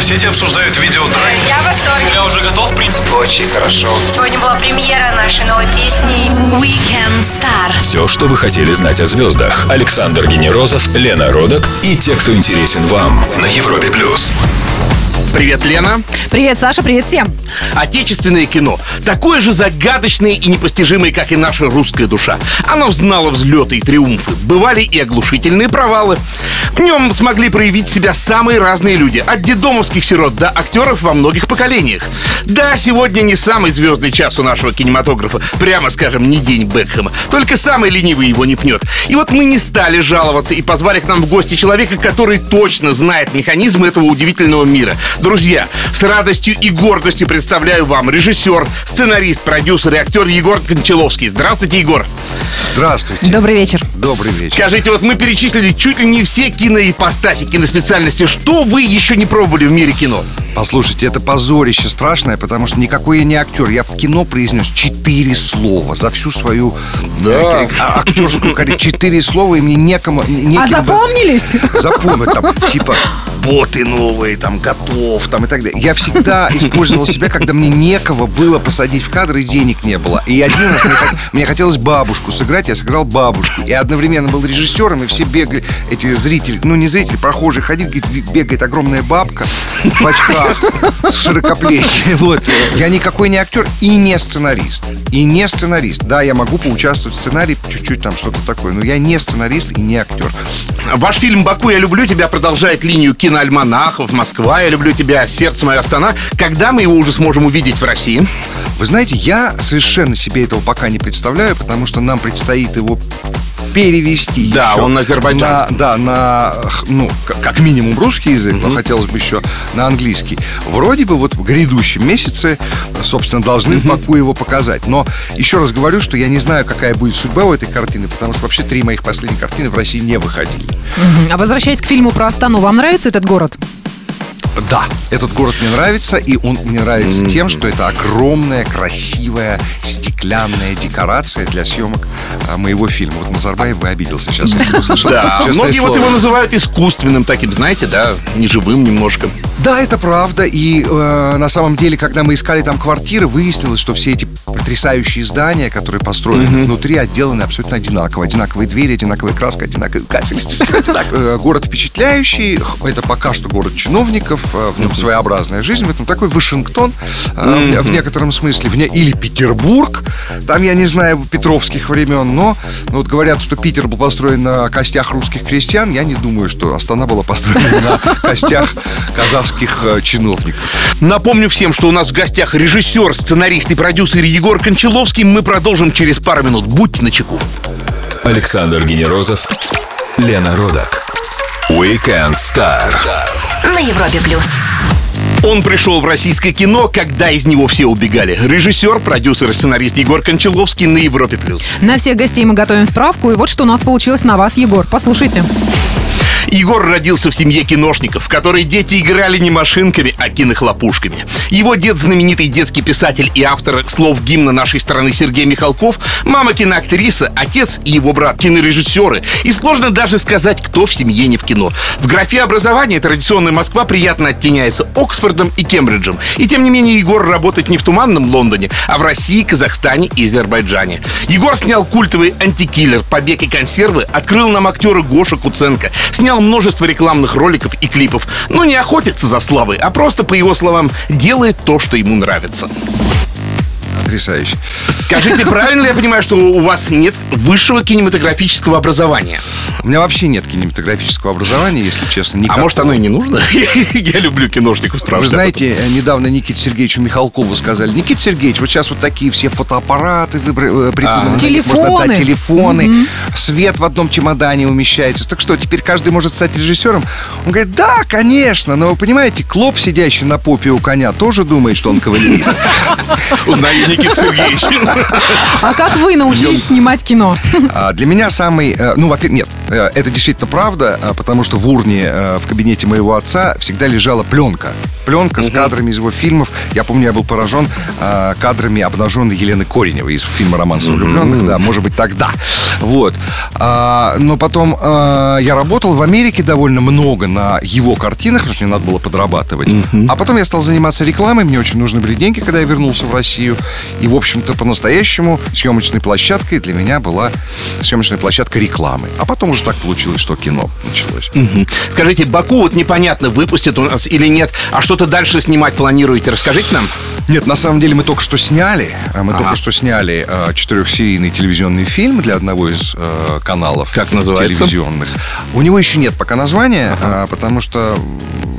В сети обсуждают видео драйв. Я в восторге. Я уже готов, в принципе. Очень хорошо. Сегодня была премьера нашей новой песни Weekend Star. Все, что вы хотели знать о звездах. Александр Генерозов, Лена Родок и те, кто интересен вам на Европе плюс. Привет, Лена. Привет, Саша, привет всем. Отечественное кино. Такое же загадочное и непостижимое, как и наша русская душа. Оно знало взлеты и триумфы. Бывали и оглушительные провалы. В нем смогли проявить себя самые разные люди. От дедомовских сирот до актеров во многих поколениях. Да, сегодня не самый звездный час у нашего кинематографа. Прямо скажем, не день Бекхэма. Только самый ленивый его не пнет. И вот мы не стали жаловаться и позвали к нам в гости человека, который точно знает механизмы этого удивительного мира. Друзья, с радостью и гордостью представляю вам режиссер, сценарист, продюсер и актер Егор Кончаловский. Здравствуйте, Егор. Здравствуйте. Добрый вечер. Добрый вечер. Скажите, вот мы перечислили чуть ли не все киноипостаси, киноспециальности. Что вы еще не пробовали в мире кино? Послушайте, это позорище страшное, потому что никакой я не актер. Я в кино произнес четыре слова за всю свою Да. э, а- актерскую карьеру. Четыре слова, и мне некому... неким А запомнились? запомнить, там, типа, боты новые, там, готов, там, и так далее. Я всегда использовал себя, когда мне некого было посадить в кадр, и денег не было. И один раз мне, мне хотелось бабушку сыграть, я сыграл бабушку. И одновременно был режиссером, и все бегали, эти зрители, ну, не зрители, прохожие ходили, бегает огромная бабка в очках, с широкоплечьей. Вот. Я никакой не актер и не сценарист. И не сценарист. Да, я могу поучаствовать в сценарии, чуть-чуть там что-то такое, но я не сценарист и не актер. Ваш фильм «Баку. Я люблю тебя» продолжает линию киноальманахов «Москва. Я люблю тебя. Сердце мое Астана». Когда мы его уже сможем увидеть в России? Вы знаете, я совершенно себе этого пока не представляю, потому что нам предстоит его перевести Да, еще он на азербайджанском. на- да, на, ну, как минимум русский язык, но хотелось бы еще на английский. Вроде бы вот в грядущем месяце, собственно, должны в Баку его показать. Но еще раз говорю, что я не знаю, какая будет судьба у этой картины, потому что вообще три моих последних картины в России не выходили. А возвращаясь к фильму про Астану, вам нравится этот город? Да, этот город мне нравится, и он мне нравится тем, что это огромная, красивая, стеклянная декорация для съемок а, моего фильма. Вот Назарбаев бы обиделся сейчас, услышал. Да, многие вот его называют искусственным таким, знаете, да, неживым немножко. Да, это правда. И э, на самом деле, когда мы искали там квартиры, выяснилось, что все эти потрясающие здания, которые построены внутри, отделаны абсолютно одинаково. Одинаковые двери, одинаковая краска, одинаковый кафель. Э, Город впечатляющий. Это пока что город чиновников. Э, В нем своеобразная жизнь. В этом такой Вашингтон э, в- в некотором смысле. В не- Или Петербург. Там, я не знаю, петровских времен. Но ну, вот говорят, что Питер был построен на костях русских крестьян. Я не думаю, что Астана была построена на костях казахских э, чиновников. Напомню всем, что у нас в гостях режиссер, сценарист и продюсер Егор Кончаловский. Мы продолжим через пару минут. Будьте начеку. Александр Генерозов, Лена Родок. Weekend Star. На Европе плюс. Он пришел в российское кино, когда из него все убегали. Режиссер, продюсер и сценарист Егор Кончаловский на Европе+. плюс. На всех гостей мы готовим справку, и вот что у нас получилось на вас, Егор. Послушайте. Егор родился в семье киношников, в которой дети играли не машинками, а кинохлопушками. Его дед знаменитый детский писатель и автор слов гимна нашей страны Сергей Михалков, мама киноактриса, отец и его брат кинорежиссеры. И сложно даже сказать, кто в семье не в кино. В графе образования традиционная Москва приятно оттеняется Оксфордом и Кембриджем. И тем не менее Егор работает не в туманном Лондоне, а в России, Казахстане и Азербайджане. Егор снял культовый антикиллер «Побег и консервы», открыл нам актера Гоша Куценко, снял множество рекламных роликов и клипов. Но не охотится за славой, а просто, по его словам, делает то, что ему нравится. Потрясающе. Скажите, правильно ли я понимаю, что у вас нет высшего кинематографического образования? У меня вообще нет кинематографического образования, если честно. А никакого. может, оно и не нужно? Я люблю киношников, Вы спрашивать. знаете, э, недавно Никите Сергеевичу Михалкову сказали, Никита Сергеевич, вот сейчас вот такие все фотоаппараты э, придуманы. А. Телефоны. телефоны, свет в одном чемодане умещается. Так что, теперь каждый может стать режиссером? Он говорит, да, конечно, но вы понимаете, клоп, сидящий на попе у коня, тоже думает, что он кавалерист. Узнаю Никита Сергеевич. А как вы научились снимать кино? А, Для меня самый, э, ну, во-первых, нет, э, это действительно правда, а, потому что в урне э, в кабинете моего отца всегда лежала пленка. пленка с кадрами из его фильмов. Я помню, я был поражен э, кадрами обнаженной Елены Кореневой из фильма «Романс влюбленных». Да, может быть, тогда. Вот. А, но потом а, я работал в Америке довольно много на его картинах, потому что мне надо было подрабатывать. А потом я стал заниматься рекламой, мне очень нужны были деньги, когда я вернулся в Россию. И, в общем-то, по-настоящему съемочной площадкой для меня была съемочная площадка рекламы. А потом уже так получилось, что кино началось. Скажите, Баку вот непонятно, выпустят у нас или нет, а что-то дальше снимать планируете? Расскажите нам. Нет, на самом деле мы только что сняли, а мы Ага. только что сняли э, четырехсерийный телевизионный фильм для одного из э, каналов. Как называется? Телевизионных. У него еще нет пока названия, а, потому что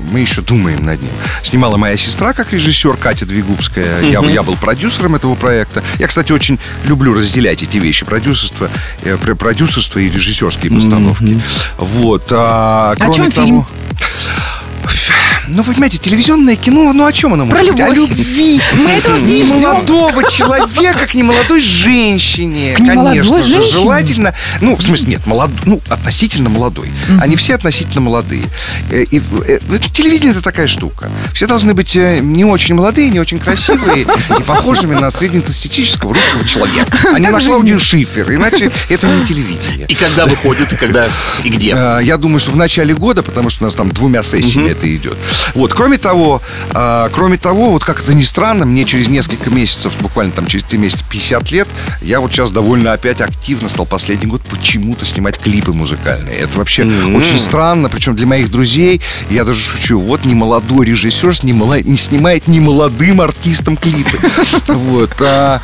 мы еще думаем над ним. Снимала моя сестра как режиссер Катя Двигубская. Я, я был продюсером этого проекта. Я, кстати, очень люблю разделять эти вещи. Продюсерство, э, пр- продюсерство и режиссерские постановки. Вот. а, кроме чем того- фильм? Ну, вы понимаете, телевизионное кино, ну о чем оно может Про быть? О любовь. любви. Мы этого все и Не ждем. молодого человека к немолодой женщине. К немолодой Конечно же, женщине? желательно. Ну, в смысле, нет, молод, ну, относительно молодой. Они все относительно молодые. Э, И, э, это телевидение это такая штука. Все должны быть э, не очень молодые, не очень красивые и похожими на среднестатистического русского человека, а не Так на в Клаудию Шифер. Иначе это не телевидение. И когда выходит, и когда, и где? Э, Я думаю, что в начале года, потому что у нас там двумя сессиями это идет. Вот, кроме того, э, кроме того, вот как это ни странно, мне через несколько месяцев, буквально там через три месяца, 50 лет, я вот сейчас довольно опять активно стал последний год почему-то снимать клипы музыкальные. Это вообще очень странно, причем для моих друзей, я даже шучу, вот не молодой режиссер снимала- не снимает не молодым артистам клипы. Вот. а,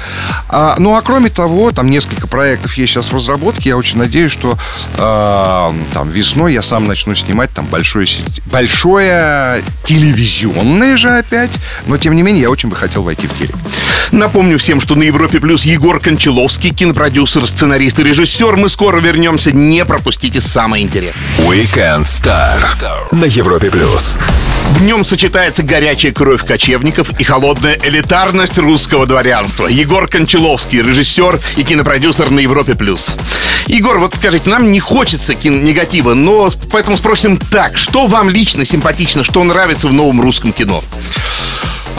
а, ну, а кроме того, там несколько проектов есть сейчас в разработке. Я очень надеюсь, что а, там весной я сам начну снимать там большое, сет- большое телевизионное же опять. Но, тем не менее, я очень бы хотел войти в телек. Напомню всем, что на Европе Плюс Егор Кончаловский, кинопродюсер, сценарист и режиссер. Мы скоро вернемся, не пропустите самое интересное. Weekend Star на Европе плюс. Днем сочетается горячая кровь кочевников и холодная элитарность русского дворянства. Егор Кончаловский, режиссер и кинопродюсер на Европе+. плюс. Егор, вот скажите, нам не хочется кин- негатива, но поэтому спросим так. Что вам лично симпатично, что нравится в новом русском кино?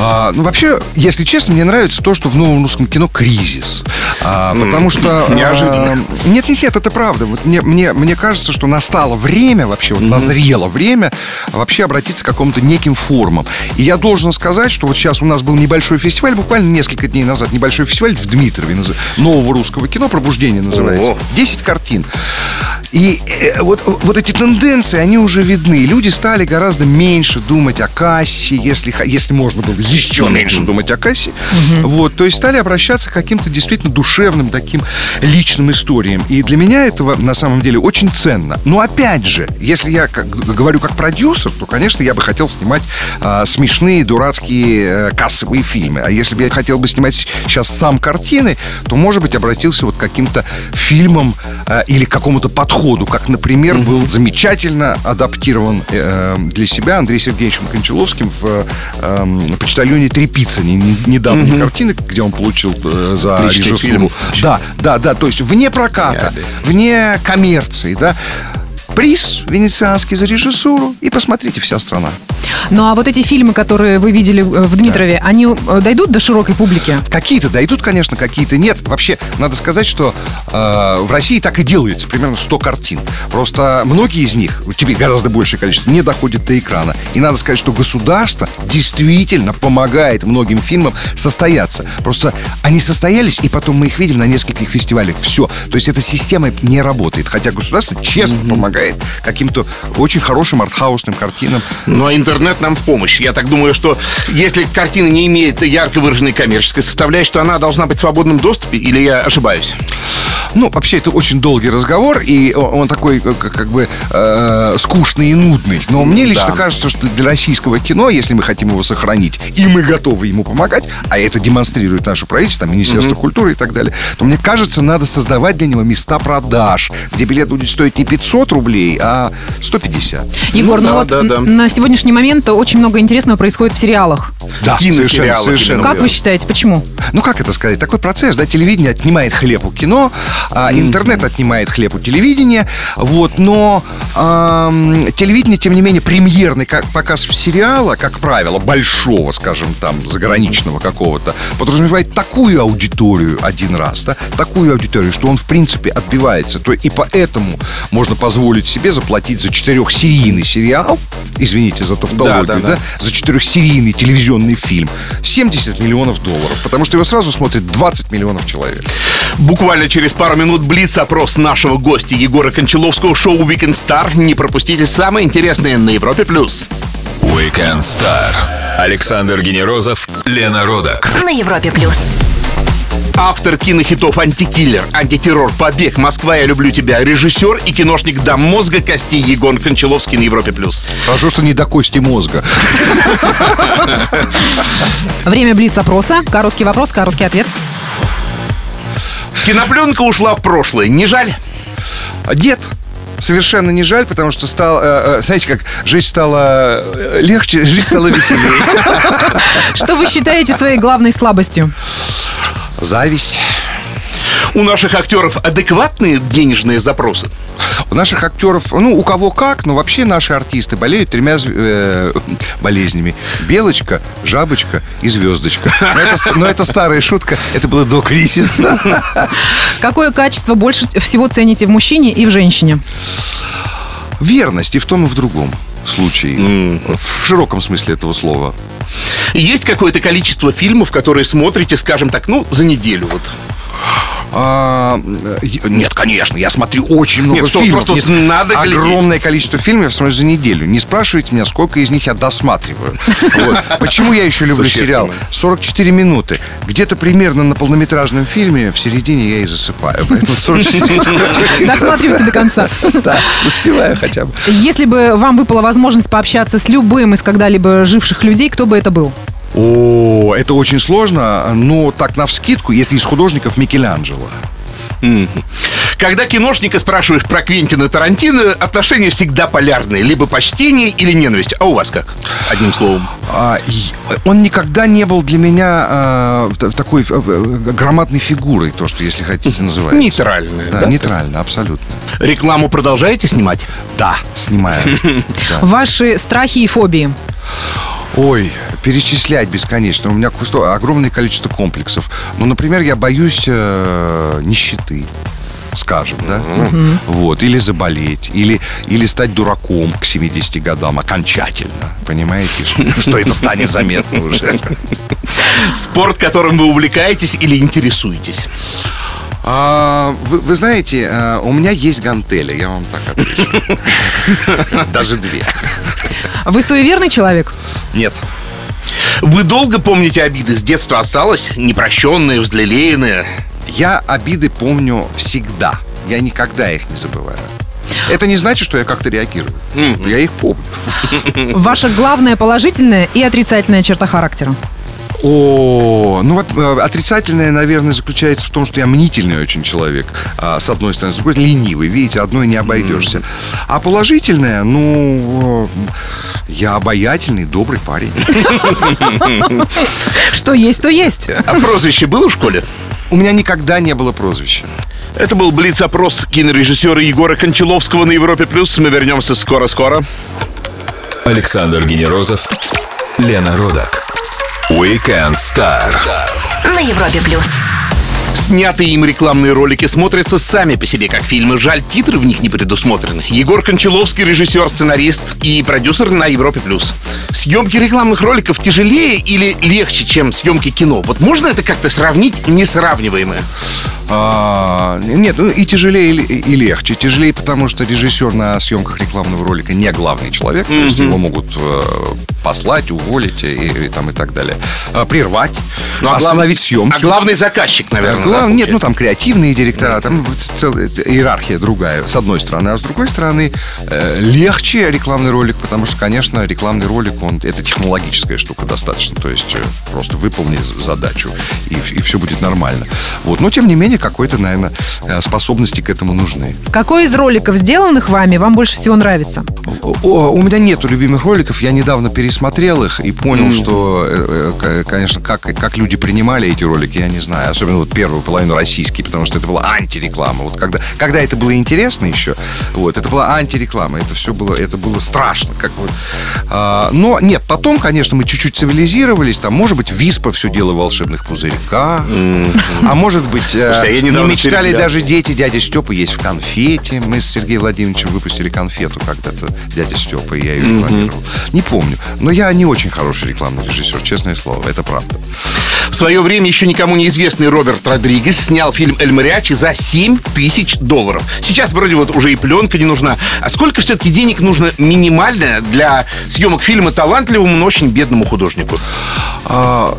А, ну, вообще, если честно, мне нравится то, что в новом русском кино кризис. А, потому что... а, неожиданно. Нет, нет, нет, это правда. Вот мне, мне, мне кажется, что настало время вообще, вот назрело время вообще обратиться к какому-то неким формам. И я должен сказать, что вот сейчас у нас был небольшой фестиваль, буквально несколько дней назад, небольшой фестиваль в Дмитрове нового русского кино «Пробуждение» называется. 10 картин. И э, вот, вот эти тенденции, они уже видны. Люди стали гораздо меньше думать о кассе, если, если можно было еще меньше думать о кассе. Вот, то есть стали обращаться к каким-то действительно душевным таким личным историям. И для меня этого на самом деле очень ценно. Но опять же, если я как- говорю как продюсер, то, конечно, я бы хотел снимать а, смешные, дурацкие э, кассовые фильмы. А если бы я хотел бы снимать сейчас сам картины, то, может быть, обратился вот к каким-то фильмам э, или к какому-то подходу, как, например, был замечательно адаптирован э, для себя Андрей Сергеевичем Кончаловским в э, «Почтальоне Трепицыне». Не- Недавние картины, где он получил э, за Отличный режиссуру. фильм. Да, да, да, то есть вне проката, вне коммерции, да. Приз венецианский за режиссуру, и посмотрите «Вся страна». Ну а вот эти фильмы, которые вы видели э, в Дмитрове, они э, дойдут до широкой публики? Какие-то дойдут, конечно, какие-то нет. Вообще, надо сказать, что э, в России так и делается, примерно 100 картин. Просто многие из них, теперь гораздо большее количество, не доходят до экрана. И надо сказать, что государство действительно помогает многим фильмам состояться. Просто они состоялись, и потом мы их видим на нескольких фестивалях. Все. То есть эта система не работает. Хотя государство честно помогает каким-то очень хорошим артхаусным картинам. Ну, а интернет нам в помощь. Я так думаю, что если картина не имеет ярко выраженной коммерческой составляющей, то она должна быть в свободном доступе, или я ошибаюсь? Ну, вообще, это очень долгий разговор, и он такой, как, как бы, э, скучный и нудный. Но мне лично Да. кажется, что для российского кино, если мы хотим его сохранить, и мы готовы ему помогать, а это демонстрирует наше правительство, там, Министерство культуры и так далее, то мне кажется, надо создавать для него места продаж, где билет будет стоить не 500 рублей, а 150. Егор, ну, да, вот да, да. на сегодняшний момент очень много интересного происходит в сериалах. Да, киносериалах. совершенно, совершенно. Как вы считаете, почему? Ну, как это сказать? Такой процесс, да, телевидение отнимает хлеб у кино, а интернет отнимает хлеб у телевидения, вот, но ам, телевидение, тем не менее, премьерный как показ сериала, как правило, большого, скажем, там, заграничного какого-то, подразумевает такую аудиторию один раз, да, такую аудиторию, что он, в принципе, отбивается. То, и поэтому можно позволить себе заплатить за четырехсерийный сериал, извините за тавтологию, Да, да, да, да. за четырехсерийный телевизионный фильм 70 миллионов долларов, потому что его сразу смотрит 20 миллионов человек. Буквально через пару минут блиц-опрос нашего гостя Егора Кончаловского шоу Weekend Star. Не пропустите самое интересное на Европе+. плюс. Weekend Star. Александр Генерозов, Лена Родак. На Европе плюс. Автор кинохитов «Антикиллер», «Антитеррор», «Побег», «Москва, я люблю тебя», режиссер и киношник до мозга костей Егор Кончаловский на Европе+. плюс. Хорошо, что не до кости мозга. Время блиц-опроса. Короткий вопрос, короткий ответ. Кинопленка ушла в прошлое. Не жаль? Нет, совершенно не жаль, потому что стал, э, э, знаете, как жизнь стала э, легче, жизнь стала веселее. Что вы считаете своей главной слабостью? Зависть. У наших актеров адекватные денежные запросы? У наших актеров, ну, у кого как, но вообще наши артисты болеют тремя э, болезнями. Белочка, жабочка и звездочка. Но это, но это старая шутка, это было до кризиса. Какое качество больше всего цените в мужчине и в женщине? Верность и в том, и в другом случае. В широком смысле этого слова. Есть какое-то количество фильмов, которые смотрите, скажем так, ну, за неделю вот? А, нет, конечно, я смотрю очень много Нет, что, фильмов. просто Не- надо глядеть. Огромное количество фильмов я смотрю за неделю. Не спрашивайте меня, сколько из них я досматриваю. Вот. Почему я еще люблю сериал? Существенно. 44 минуты. Где-то примерно на полнометражном фильме в середине я и засыпаю. Поэтому 44 минуты. Досматривайте до конца. Да, успеваю хотя бы. Если бы вам выпала возможность пообщаться с любым из когда-либо живших людей, кто бы это был? О, это очень сложно, но так навскидку, если из художников Микеланджело. Когда киношника спрашиваешь про Квентина Тарантино, отношения всегда полярные. Либо почтение или ненависть. А у вас как? Одним словом. А, он никогда не был для меня а, такой э, громадной фигурой, то, что, если хотите, называется. Нейтральная, Да, да? нейтрально, абсолютно. Рекламу продолжаете снимать? Да, снимаю. Ваши страхи и фобии? Ой, перечислять бесконечно. У меня кусто- огромное количество комплексов. Ну, например, я боюсь э, нищеты скажем, да? Вот, или заболеть, или, или стать дураком к 70 годам окончательно. Понимаете, что- что это станет заметно уже. Спорт, которым вы увлекаетесь или интересуетесь? А, вы, вы знаете, а, у меня есть гантели, я вам так отвечу. Даже две. Вы суеверный человек? Нет. Вы долго помните обиды? С детства осталось? Непрощенные, взлелеянные? Я обиды помню всегда. Я никогда их не забываю. Это не значит, что я как-то реагирую. Я их помню. Ваша главная положительная и отрицательная черта характера? О, ну вот э, отрицательное, наверное, заключается в том, что я мнительный очень человек. а, с одной стороны, с другой ленивый. Видите, одной не обойдешься. А положительное, ну, э, я обаятельный, добрый парень. Что есть, то есть. А прозвище было в школе? У меня никогда не было прозвища. Это был Блиц-опрос кинорежиссера Егора Кончаловского на Европе+. плюс. Мы вернемся скоро-скоро. Александр Генерозов, Лена Родак. Weekend Star. На Европе плюс. Снятые им рекламные ролики смотрятся сами по себе как фильмы. Жаль, титры в них не предусмотрены. Егор Кончаловский, режиссер, сценарист и продюсер на Европе+. плюс. Съемки рекламных роликов тяжелее или легче, чем съемки кино? Вот можно это как-то сравнить несравниваемое? А, нет, ну и тяжелее, и, и легче. Тяжелее, потому что режиссер на съемках рекламного ролика не главный человек. То есть его могут э, послать, уволить и, и там и так далее. А, прервать, Ну, а глав- остановить съемки. А главный заказчик, наверное. Глав- да, Нет, ну там креативные директора, там вот целая иерархия другая, с одной стороны. А с другой стороны, э, легче рекламный ролик, потому что, конечно, рекламный ролик, он это технологическая штука достаточно. То есть э, просто выполни задачу, и, и все будет нормально. Вот. Но, тем не менее, какой-то, наверное, э, способности к этому нужны. Какой из роликов, сделанных вами, вам больше всего нравится? О, у меня нету любимых роликов, я недавно пересмотрел их и понял, что, э, э, конечно, как, как люди принимали эти ролики, я не знаю. Особенно вот первую половину российские, потому что это была антиреклама. Вот когда, когда это было интересно еще, вот, это была антиреклама. Это все было, это было страшно. Как вот. А, но нет, потом, конечно, мы чуть-чуть цивилизировались. Там, может быть, Виспа все дело в волшебных пузырьках. А может быть, э, Слушайте, а не мечтали даже дети дяди Степы есть в конфете. Мы с Сергеем Владимировичем выпустили конфету когда-то дядя Степа, и я ее рекламировал. Не помню. Но я не очень хороший рекламный режиссер, честное слово, это правда. В свое время еще никому неизвестный Роберт Родригес снял фильм «Эль Мариачи» за 7 тысяч долларов. Сейчас вроде вот уже и пленка не нужна. А сколько все-таки денег нужно минимально для съемок фильма талантливому, но очень бедному художнику? А,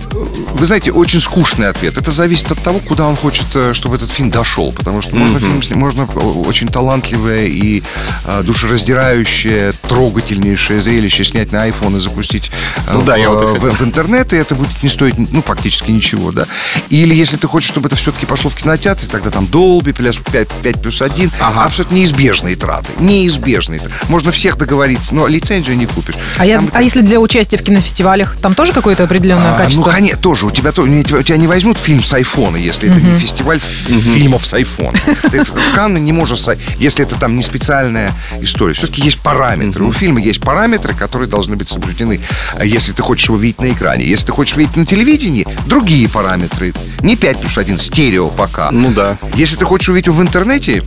Вы знаете, очень скучный ответ. Это зависит от того, куда он хочет, э, чтобы этот фильм дошел. Потому что можно фильм сня- можно очень талантливое и а, душераздирающее, трогательнейшее зрелище снять на iPhone и запустить э, Ну да, в, я вот и в- в интернет, и это будет не стоить, ну, практически ничего, да. Или если ты хочешь, чтобы это все-таки пошло в кинотеатре, тогда там Dolby, плюс 5, 5 плюс 1, Ага. абсолютно неизбежные траты. Неизбежные. Можно всех договориться, но лицензию не купишь. А, я, Там- а если для участия в кинофестивалях, там тоже какое-то определенное а, качество? Ну, конечно, тоже. У тебя, то- не- у тебя не возьмут фильм с айфона, если это не фестиваль ф- фильмов с айфона. Ты в Канны не можешь, если это там не специальная история. Все-таки есть параметры. У фильма есть параметры, которые должны быть соблюдены, а если ты хочешь его видеть на экране. Если ты хочешь видеть на телевидении, другие параметры. Не 5 плюс 1, стерео пока. Ну да. Если ты хочешь увидеть его в интернете,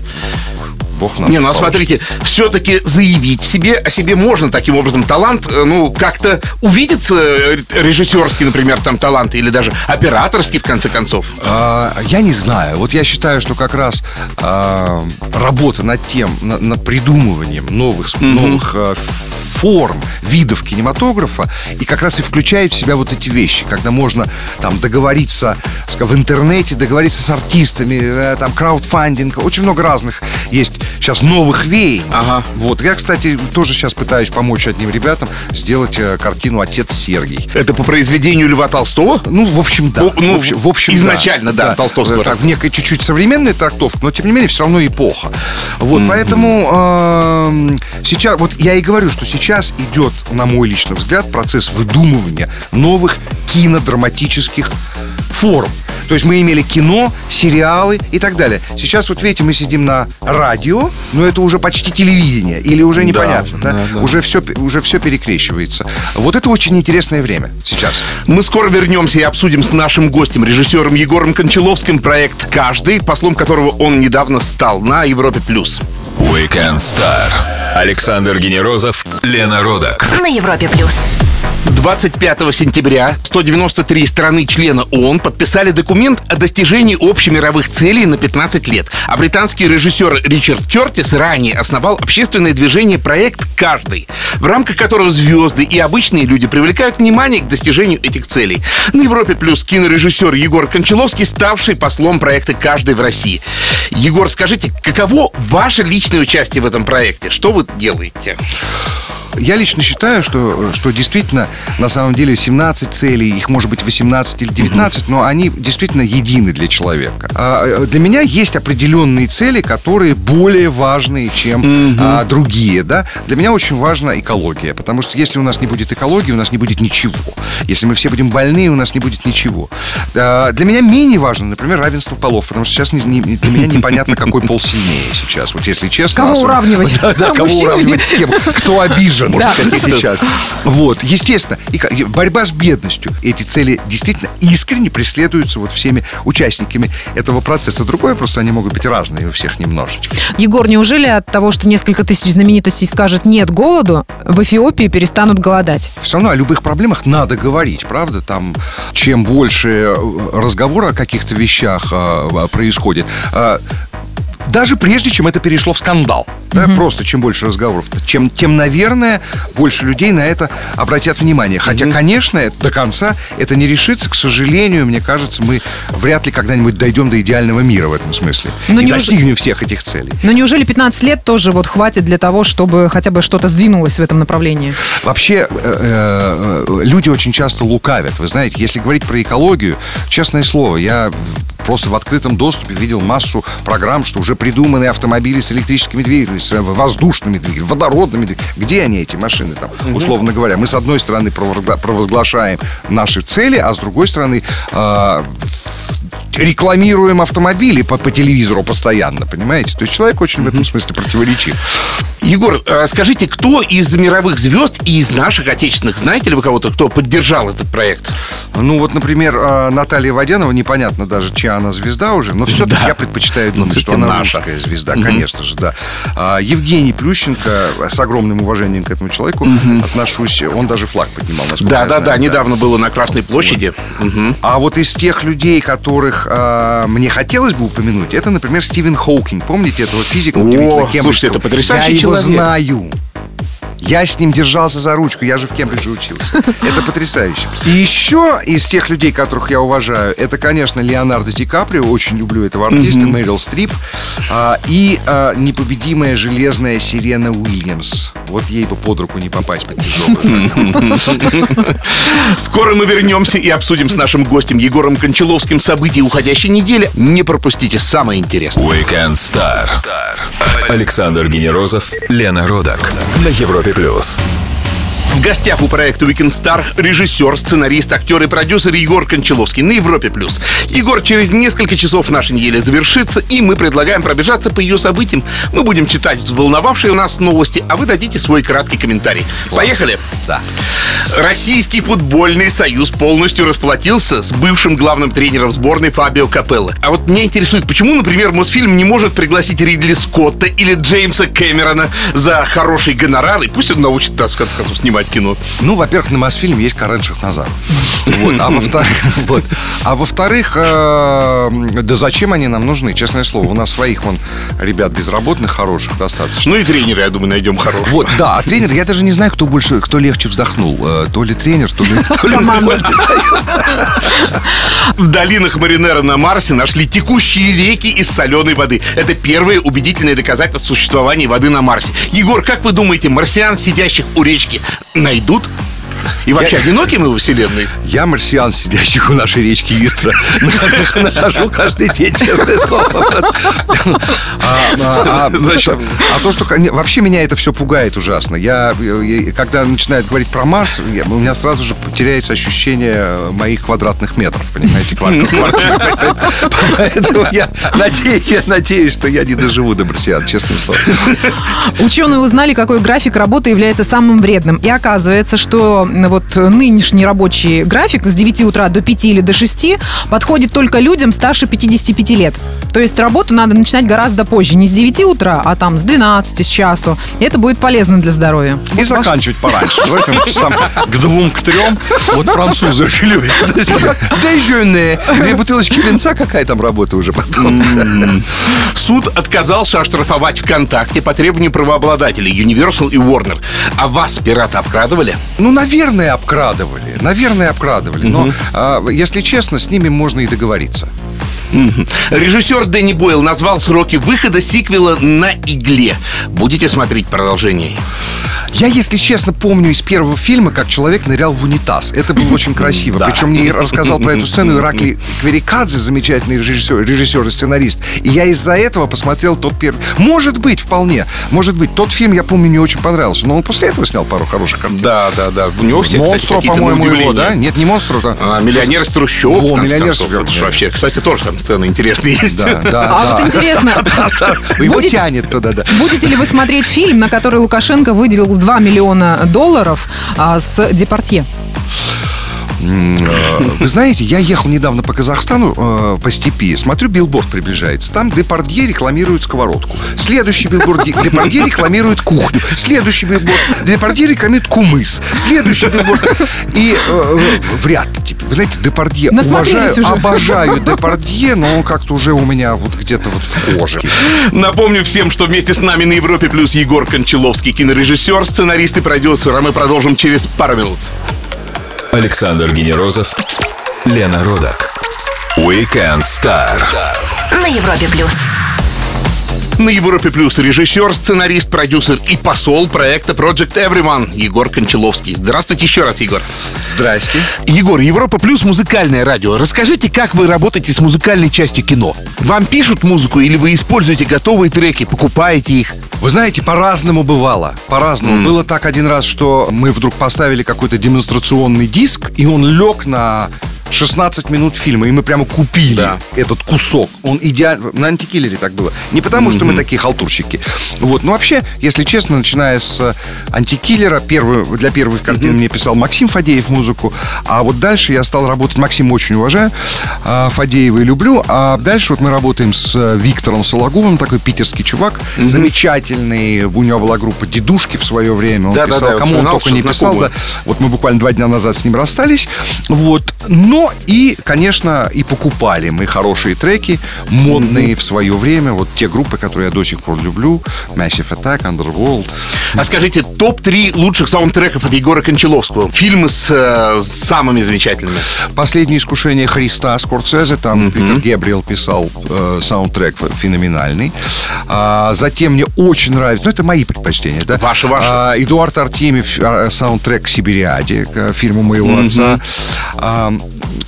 бог нам Не, ну а смотрите, все-таки заявить себе о себе можно таким образом. Талант, э, ну, как-то увидится э, режиссерский, например, там талант, или даже операторский, в конце концов. А, Я не знаю. Вот я считаю, что как раз а, работа над тем, на- над придумыванием новых, с- новых а, форм, видов кинематографа, и как раз и включает в себя вот эти вещи, когда можно там договориться в интернете, договориться с артистами, э, там краудфандинг, очень много разных есть сейчас новых веяний. Ага. Вот. Я, кстати, тоже сейчас пытаюсь помочь одним ребятам сделать э, картину «Отец Сергий». Это по произведению Льва Толстого? Ну, в общем, да. Ну, ну, в общем, в общем, изначально, да, Толстовского Так, рассказа. в некой чуть-чуть современной трактовке, но тем не менее все равно эпоха. Вот, поэтому эм, сейчас, вот я и говорю, что сейчас идет, на мой личный взгляд, процесс выдумывания новых кинодраматических форм. То есть мы имели кино, сериалы и так далее. Сейчас вот видите, мы сидим на радио, но это уже почти телевидение или уже непонятно, да? да, да. Уже все, уже все перекрещивается. Вот это очень интересное время сейчас. Мы скоро вернемся и обсудим с нашим гостем, режиссером Егором Кончаловским, проект «Каждый», послом которого он недавно стал на Европе+. плюс. Weekend Star. Александр Генерозов, Лена Родак. На Европе плюс. 25 сентября 193 страны-члена ООН подписали документ о достижении общемировых целей на 15 лет. А британский режиссер Ричард Кертис ранее основал общественное движение «Проект Каждый», в рамках которого звезды и обычные люди привлекают внимание к достижению этих целей. На Европе плюс кинорежиссер Егор Кончаловский, ставший послом проекта «Каждый» в России. Егор, скажите, каково ваше личное участие в этом проекте? Что вы делаете? Я лично считаю, что, что действительно, на самом деле, 17 целей, их может быть 18 или 19, но они действительно едины для человека. А, э, для меня есть определенные цели, которые более важные, чем а, другие. Да? Для меня очень важна экология, потому что если у нас не будет экологии, у нас не будет ничего. Если мы все будем больны, у нас не будет ничего. А, для меня менее важно, например, равенство полов, потому что сейчас не- не- для меня непонятно, какой пол сильнее сейчас. Вот если честно. Кого особенно- уравнивать? Да, да, кого уравнивать с кем? Кто обижен? Да. Может, как и сейчас. Вот, естественно. И борьба с бедностью. Эти цели действительно искренне преследуются вот всеми участниками этого процесса. Другое просто они могут быть разные у всех немножечко. Егор, неужели от того, что несколько тысяч знаменитостей скажет «нет голоду», в Эфиопии перестанут голодать? Все равно о любых проблемах надо говорить, правда? Там, чем больше разговора о каких-то вещах э, происходит, э, даже прежде, чем это перешло в скандал. Да, Просто чем больше разговоров, чем, тем, наверное, больше людей на это обратят внимание. Хотя, конечно, это до конца это не решится. К сожалению, мне кажется, мы вряд ли когда-нибудь дойдем до идеального мира в этом смысле. Но и неуж- достигнем всех этих целей. Но неужели 15 лет тоже вот хватит для того, чтобы хотя бы что-то сдвинулось в этом направлении? Вообще, э, э, люди очень часто лукавят. Вы знаете, если говорить про экологию, честное слово, я просто в открытом доступе видел массу программ, что уже придуманы автомобили с электрическими двигателями, с э, воздушными двигателями, водородными двигателями. Где они, эти машины там, условно говоря? Мы, с одной стороны, провозгла- провозглашаем наши цели, а с другой стороны, э, рекламируем автомобили по, по телевизору постоянно, понимаете? То есть человек очень в этом смысле противоречив. Егор, э, скажите, кто из мировых звезд и из наших отечественных, знаете ли вы кого-то, кто поддержал этот проект? Ну вот, например, э, Наталья Водянова, непонятно даже, чья она звезда уже, но все-таки Да. я предпочитаю думать, всё-таки что она наша. русская звезда, конечно же, да. А, Евгений Плющенко, с огромным уважением к этому человеку отношусь, он даже флаг поднимал, насколько Да, я да, знаю, да, недавно было на Красной площади. Мгм. А вот из тех людей, которых э, мне хотелось бы упомянуть, это, например, Стивен Хоукинг. Помните этого физика? О, слушайте, это потрясающий его человек. Знаю. Я с ним держался за ручку, я же в Кембридже учился. Это потрясающе. И еще из тех людей, которых я уважаю, это, конечно, Леонардо Ди Каприо, очень люблю этого артиста, Мэрил Стрип, а, и а, непобедимая железная Сирена Уильямс. Вот ей бы под руку не попасть под тяжелую. Скоро мы вернемся и обсудим с нашим гостем Егором Кончаловским события уходящей недели. Не пропустите самое интересное. Weekend Star. Александр Генерозов, Лена Родак на Европе плюс. В гостях у проекта Weekend Star режиссер, сценарист, актер и продюсер Егор Кончаловский на Европе+. плюс. Егор, через несколько часов наша неделя завершится, и мы предлагаем пробежаться по ее событиям. Мы будем читать взволновавшие нас новости, а вы дадите свой краткий комментарий. Поехали? Да. Российский футбольный союз полностью расплатился с бывшим главным тренером сборной Фабио Капелло. А вот меня интересует, почему, например, Мосфильм не может пригласить Ридли Скотта или Джеймса Кэмерона за хороший гонорар, и пусть он научит нас, в конце концов, снимать кино. Ну, во-первых, на Мосфильме есть Карен Шахназаров. Вот. А во-вторых, вот. а во-вторых, э, да зачем они нам нужны, честное слово. У нас своих вон ребят безработных хороших достаточно. Ну и тренера, я думаю, найдем хорошего. Вот, да, а тренер, я даже не знаю, кто больше, кто легче вздохнул. Э, То ли тренер, то ли, то ли. В долинах Маринера на Марсе нашли текущие реки из соленой воды. Это первое убедительное доказательство существования воды на Марсе. Егор, как вы думаете, марсиан, сидящих у речки, найдут? И вообще, одиноки мы во Вселенной? Я марсиан, сидящих у нашей речки Истра, нахожу каждый день, честное слово. А, а, а? А то, что вообще меня это все пугает ужасно. Я, я- когда начинают говорить про Марс, я- у меня сразу же теряется ощущение моих квадратных метров, понимаете, квар- квартиры. Поэтому я надеюсь, я что я не доживу до марсиан, честное слово. Ученые узнали, какой график работы является самым вредным. И оказывается, что вот нынешний рабочий график с 9 утра до 5 или до 6 подходит только людям старше 55 лет. То есть работу надо начинать гораздо позже. Не с 9 утра, а там с 12, с часу. И это будет полезно для здоровья. И заканчивать пораньше. Давай там часам к двум, к трем. Вот французы очень любят. Дежурные. Две бутылочки винца, какая там работа уже потом. Суд отказался оштрафовать ВКонтакте по требованию правообладателей Universal и Warner. А вас пираты обкрадывали? Ну, наверное, обкрадывали. Наверное, обкрадывали. Но, а, если честно, с ними можно и договориться. Режиссер Дэнни Бойл назвал сроки выхода сиквела «На игле». Будете смотреть продолжение? Я, если честно, помню из первого фильма, как человек нырял в унитаз. Это было очень красиво. Да. Причем мне рассказал про эту сцену Иракли Кверикадзе, замечательный режиссер, режиссер и сценарист. И я из-за этого посмотрел тот первый. Может быть, вполне. Может быть. Тот фильм, я помню, мне очень понравился. Но он после этого снял пару хороших картин. Да, да, да. У него все, Монстро, по-моему, его, да? Нет, не монстр, это... А, миллионер из трущоб. Конце «Миллионер из концов. трущоб». Это ж Вообще, кстати, тоже там сцены интересные есть. Да, да, А да. вот интересно, Его тянет туда, да. будете ли вы смотреть фильм, на который Лукашенко выделил 2 миллиона долларов а, с Депардье? Э, Вы знаете, я ехал недавно по Казахстану, э, по степи, смотрю, билборд приближается. Там Депардье рекламирует сковородку. Следующий билборд Де- Депардье рекламирует кухню. Следующий билборд Депардье рекламирует кумыс. Следующий билборд... И э, вряд ли. Вы знаете, Депардье уважаю, уже. обожаю Депардье, но он как-то уже у меня вот где-то вот в коже. Напомню всем, что вместе с нами на Европе плюс Егор Кончаловский, кинорежиссер, сценарист и продюсер. А мы продолжим через пару минут. Александр Генерозов, Лена Родак. Weekend Star. На Европе плюс. На Европе Плюс режиссер, сценарист, продюсер и посол проекта Project Everyone Егор Кончаловский. Здравствуйте еще раз, Егор. Здрасте. Егор, Европа Плюс музыкальное радио. Расскажите, как вы работаете с музыкальной частью кино? Вам пишут музыку или вы используете готовые треки, покупаете их? Вы знаете, по-разному бывало. По-разному. Было так один раз, что мы вдруг поставили какой-то демонстрационный диск, и он лег на 16 минут фильма, и мы прямо купили Да. этот кусок. Он идеально... На антикиллере так было. Не потому, что мы такие халтурщики. Вот. Но вообще, если честно, начиная с э, антикиллера, первую, для первых картин мне писал Максим Фадеев музыку, а вот дальше я стал работать... Максим очень уважаю, а, Фадеева и люблю, а дальше вот мы работаем с э, Виктором Сологубовым, такой питерский чувак, замечательный. У него была группа «Дедушки» в свое время. Он Да-да-да, писал, я кому он только не писал. Да. Вот мы буквально два дня назад с ним расстались. Вот. Но и, конечно, и покупали мы хорошие треки, модные в свое время. Вот те группы, которые я до сих пор люблю. Massive Attack, Underworld. А скажите, топ-3 лучших саундтреков от Егора Кончаловского. Фильмы с, э, самыми замечательными. Последнее искушение Христа Скорцезе. Там Питер Гебриэл писал э, саундтрек феноменальный. А, затем мне очень нравится, ну это мои предпочтения, да? Ваши, ваши. А, Эдуард Артемьев, а, саундтрек Сибириаде, фильму моего отца. А,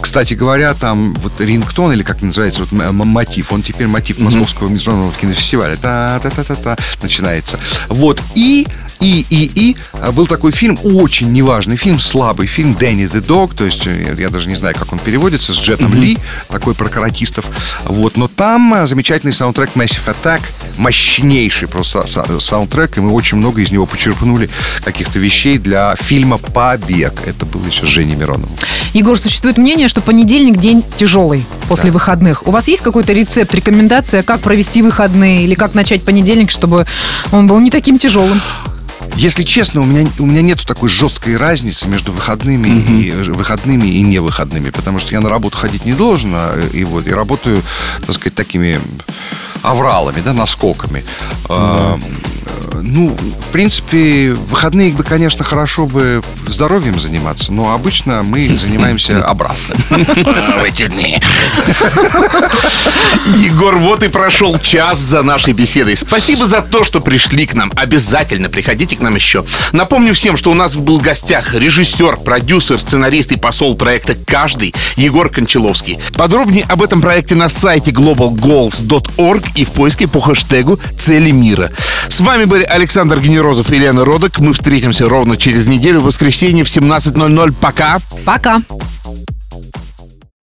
кстати говоря, там вот рингтон, или как называется, вот мотив, он теперь мотив Московского международного кинофестиваля. Та-та-та-та-та начинается. Вот. И и, и, и а, был такой фильм, очень неважный фильм, слабый фильм «Дэнни the Dog», то есть э, я даже не знаю, как он переводится, с Джетом Ли, такой про каратистов. Вот, но там а, замечательный саундтрек Massive Attack, мощнейший просто са- саундтрек, и мы очень много из него почерпнули каких-то вещей для фильма «Побег». Это было еще с Женей Мироновым. Егор, существует мнение, что понедельник день тяжелый после выходных. У вас есть какой-то рецепт, рекомендация, как провести выходные или как начать понедельник, чтобы он был не таким тяжелым? Если честно, у меня, у меня нету такой жесткой разницы между выходными, и, выходными и невыходными, потому что я на работу ходить не должен, а, и, вот, и работаю, так сказать, такими авралами, да, наскоками. А, ну, в принципе, в выходные бы, конечно, хорошо бы здоровьем заниматься, но обычно мы занимаемся обратно. В эти дни. Егор, вот и прошел час за нашей беседой. Спасибо за то, что пришли к нам. Обязательно приходите к нам еще. Напомню всем, что у нас был в гостях режиссер, продюсер, сценарист и посол проекта «Каждый» Егор Кончаловский. Подробнее об этом проекте на сайте globalgoals.org и в поиске по хэштегу «Цели мира». С вами были Александр Генерозов и Лена Родок. Мы встретимся ровно через неделю в воскресенье в 17.00. Пока! Пока.